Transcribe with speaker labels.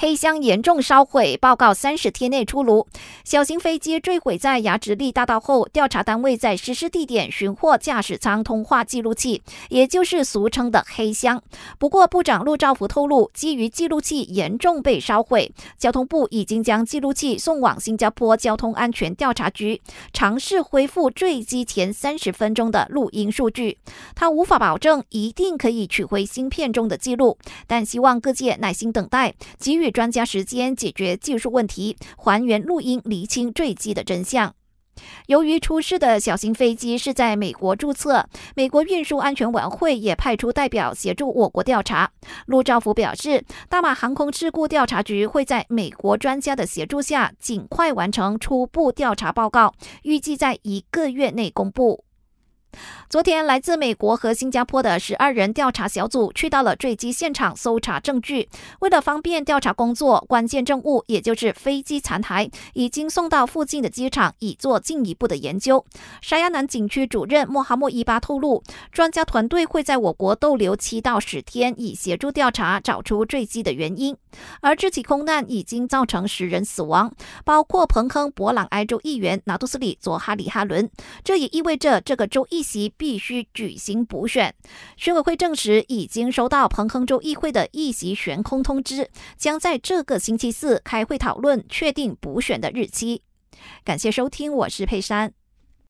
Speaker 1: 黑箱严重烧毁，报告三十天内出炉。小型飞机坠毁在雅直利大道后，调查单位在实施地点寻获驾驶舱通话记录器，也就是俗称的黑箱。不过，部长陆兆福透露，基于记录器严重被烧毁，交通部已经将记录器送往新加坡交通安全调查局，尝试恢复坠机前三十分钟的录音数据。他无法保证一定可以取回芯片中的记录，但希望各界耐心等待，给予。专家时间解决技术问题，还原录音，厘清坠机的真相。由于出事的小型飞机是在美国注册，美国运输安全委员会也派出代表协助我国调查。陆兆福表示，大马航空事故调查局会在美国专家的协助下，尽快完成初步调查报告，预计在一个月内公布。昨天，来自美国和新加坡的十二人调查小组去到了坠机现场搜查证据。为了方便调查工作，关键证物也就是飞机残骸已经送到附近的机场，以做进一步的研究。沙亚南景区主任莫哈默伊巴透露，专家团队会在我国逗留七到十天，以协助调查找出坠机的原因。而这起空难已经造成十人死亡，包括彭亨博朗埃州议员拿杜斯里佐哈里哈伦。这也意味着这个州议席。必须举行补选。选委会证实已经收到彭亨州议会的议席悬空通知，将在这个星期四开会讨论确定补选的日期。感谢收听，我是佩珊。